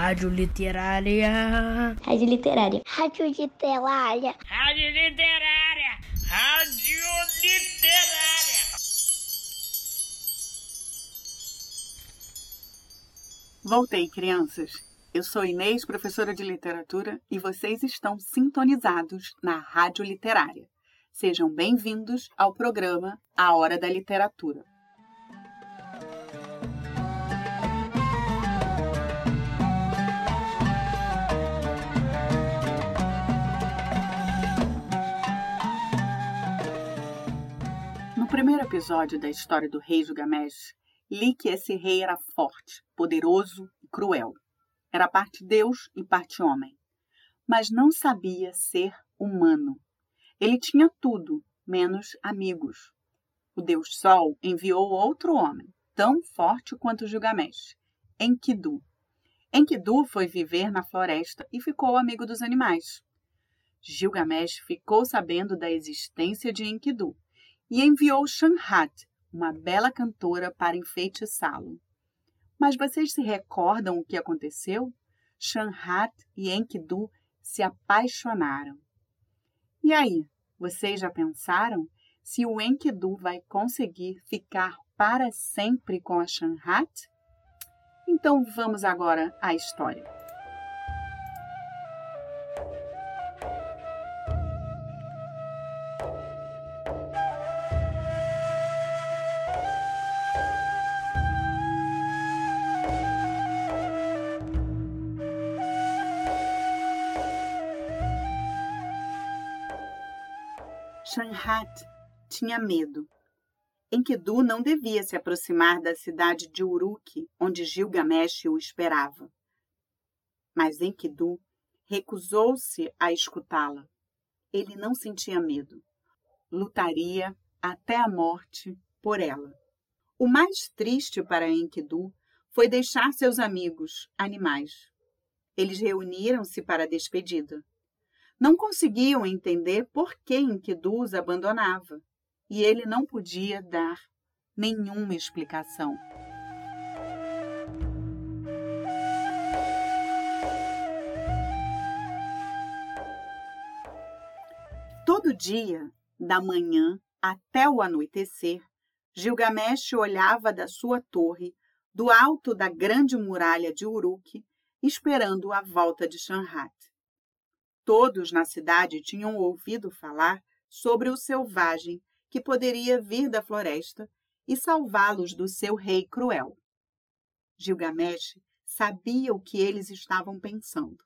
Rádio Literária. Rádio Literária. Rádio Literária. Rádio Literária. Rádio Literária. Voltei, crianças. Eu sou Inês, professora de literatura, e vocês estão sintonizados na Rádio Literária. Sejam bem-vindos ao programa A Hora da Literatura. Primeiro episódio da história do rei Gilgamesh, li que esse rei era forte, poderoso e cruel. Era parte Deus e parte homem. Mas não sabia ser humano. Ele tinha tudo, menos amigos. O Deus Sol enviou outro homem, tão forte quanto Gilgamesh, Enkidu. Enkidu foi viver na floresta e ficou amigo dos animais. Gilgamesh ficou sabendo da existência de Enkidu e enviou Shanhat, uma bela cantora, para enfeitiçá-lo. Mas vocês se recordam o que aconteceu? Shanhat e Enkidu se apaixonaram. E aí, vocês já pensaram se o Enkidu vai conseguir ficar para sempre com a Shanhat? Então vamos agora à história. Shanhat tinha medo. Enkidu não devia se aproximar da cidade de Uruk, onde Gilgamesh o esperava. Mas Enkidu recusou-se a escutá-la. Ele não sentia medo. Lutaria até a morte por ela. O mais triste para Enkidu foi deixar seus amigos, animais. Eles reuniram-se para a despedida. Não conseguiam entender por que Enkidu abandonava, e ele não podia dar nenhuma explicação. Todo dia, da manhã até o anoitecer, Gilgamesh olhava da sua torre, do alto da grande muralha de Uruk, esperando a volta de Shanhat. Todos na cidade tinham ouvido falar sobre o selvagem que poderia vir da floresta e salvá-los do seu rei cruel. Gilgamesh sabia o que eles estavam pensando.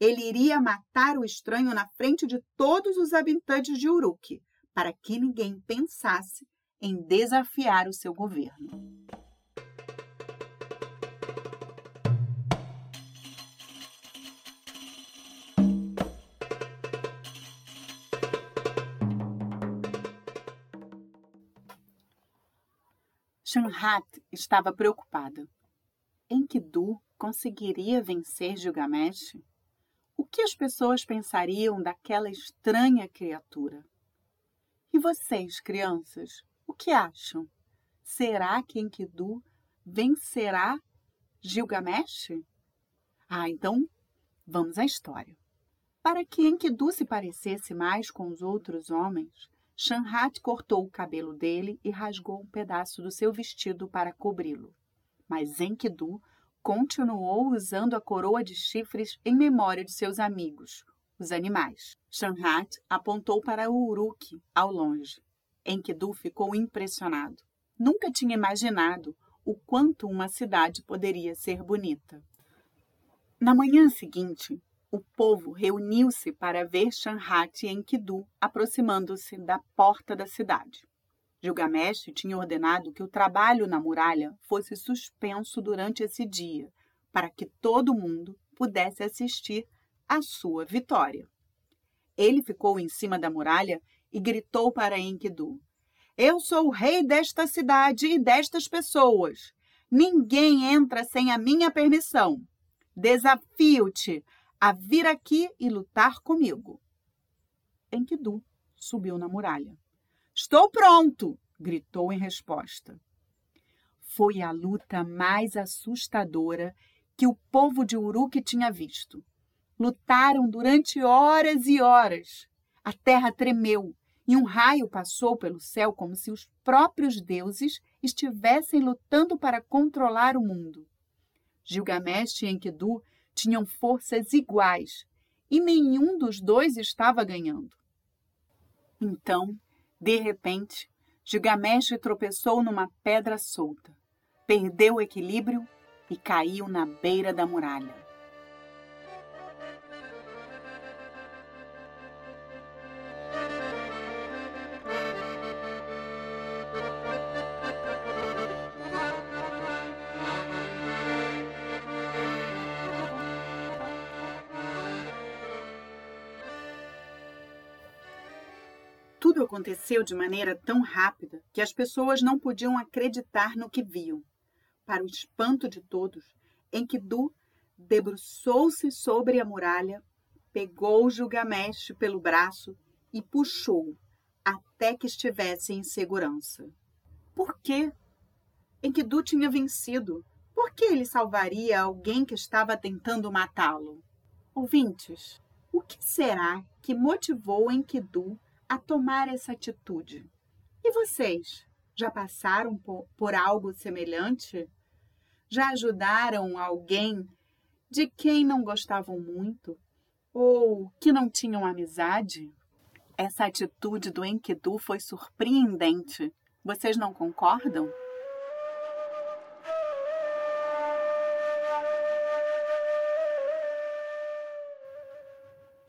Ele iria matar o estranho na frente de todos os habitantes de Uruk, para que ninguém pensasse em desafiar o seu governo. Shanhat estava preocupada. Enkidu conseguiria vencer Gilgamesh? O que as pessoas pensariam daquela estranha criatura? E vocês, crianças, o que acham? Será que Enkidu vencerá Gilgamesh? Ah, então vamos à história. Para que Enkidu se parecesse mais com os outros homens, Shanhat cortou o cabelo dele e rasgou um pedaço do seu vestido para cobri-lo. Mas Enkidu continuou usando a coroa de chifres em memória de seus amigos, os animais. Shanhat apontou para o Uruk, ao longe. Enkidu ficou impressionado. Nunca tinha imaginado o quanto uma cidade poderia ser bonita. Na manhã seguinte, o povo reuniu-se para ver Shanhat e Enkidu aproximando-se da porta da cidade. Gilgamesh tinha ordenado que o trabalho na muralha fosse suspenso durante esse dia, para que todo mundo pudesse assistir à sua vitória. Ele ficou em cima da muralha e gritou para Enkidu: Eu sou o rei desta cidade e destas pessoas. Ninguém entra sem a minha permissão. Desafio-te a vir aqui e lutar comigo. Enkidu subiu na muralha. Estou pronto! gritou em resposta. Foi a luta mais assustadora que o povo de Uruk tinha visto. Lutaram durante horas e horas. A terra tremeu e um raio passou pelo céu como se os próprios deuses estivessem lutando para controlar o mundo. Gilgamesh e Enkidu tinham forças iguais e nenhum dos dois estava ganhando. Então, de repente, Gilgamesh tropeçou numa pedra solta, perdeu o equilíbrio e caiu na beira da muralha. Tudo aconteceu de maneira tão rápida que as pessoas não podiam acreditar no que viam. Para o espanto de todos, Enkidu debruçou-se sobre a muralha, pegou Gilgamesh pelo braço e puxou até que estivesse em segurança. Por quê? Enkidu tinha vencido. Por que ele salvaria alguém que estava tentando matá-lo? Ouvintes, o que será que motivou Enkidu a tomar essa atitude. E vocês? Já passaram por, algo semelhante? Já ajudaram alguém de quem não gostavam muito? Ou que não tinham amizade? Essa atitude do Enkidu foi surpreendente. Vocês não concordam?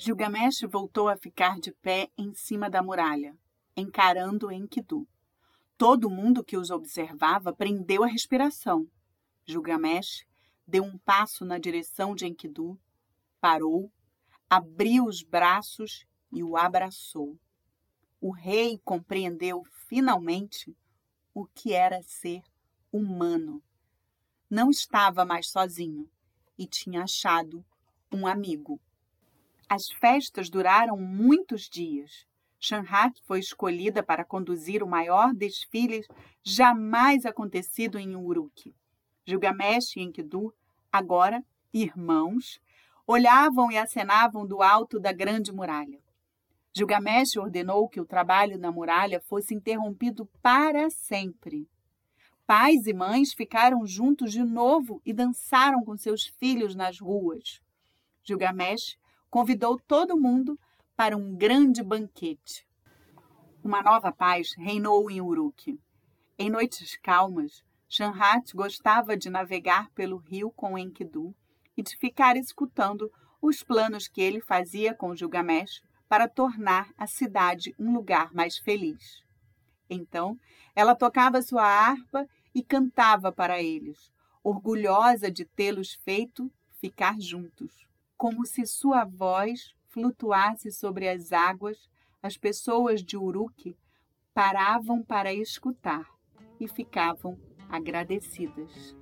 Gilgamesh voltou a ficar de pé em cima da muralha, encarando Enkidu. Todo mundo que os observava prendeu a respiração. Gilgamesh deu um passo na direção de Enkidu, parou, abriu os braços e o abraçou. O rei compreendeu finalmente o que era ser humano. Não estava mais sozinho e tinha achado um amigo. As festas duraram muitos dias. Shanhat foi escolhida para conduzir o maior desfile jamais acontecido em Uruk. Gilgamesh e Enkidu, agora irmãos, olhavam e acenavam do alto da grande muralha. Gilgamesh ordenou que o trabalho na muralha fosse interrompido para sempre. Pais e mães ficaram juntos de novo e dançaram com seus filhos nas ruas. Gilgamesh convidou todo mundo para um grande banquete. Uma nova paz reinou em Uruk. Em noites calmas, Shanhat gostava de navegar pelo rio com Enkidu e de ficar escutando os planos que ele fazia com Gilgamesh para tornar a cidade um lugar mais feliz. Então, ela tocava sua harpa e cantava para eles, orgulhosa de tê-los feito ficar juntos como se sua voz flutuasse sobre as águas, as pessoas de Uruk paravam para escutar e ficavam agradecidas.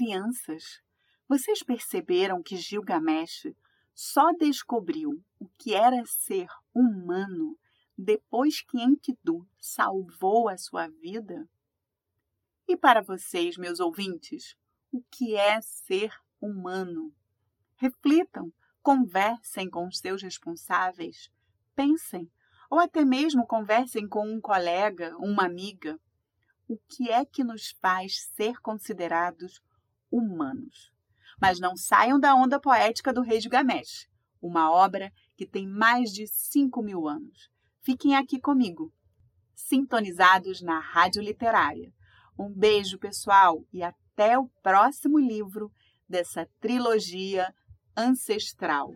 Crianças, vocês perceberam que Gilgamesh só descobriu o que era ser humano depois que Enkidu salvou a sua vida? E para vocês, meus ouvintes, o que é ser humano? Reflitam, conversem com os seus responsáveis, pensem, ou até mesmo conversem com um colega, uma amiga. O que é que nos faz ser considerados humanos. Mas não saiam da onda poética do Rei Gilgamesh, uma obra que tem mais de 5 mil anos. Fiquem aqui comigo, sintonizados na Rádio Literária. Um beijo, pessoal, e até o próximo livro dessa trilogia ancestral.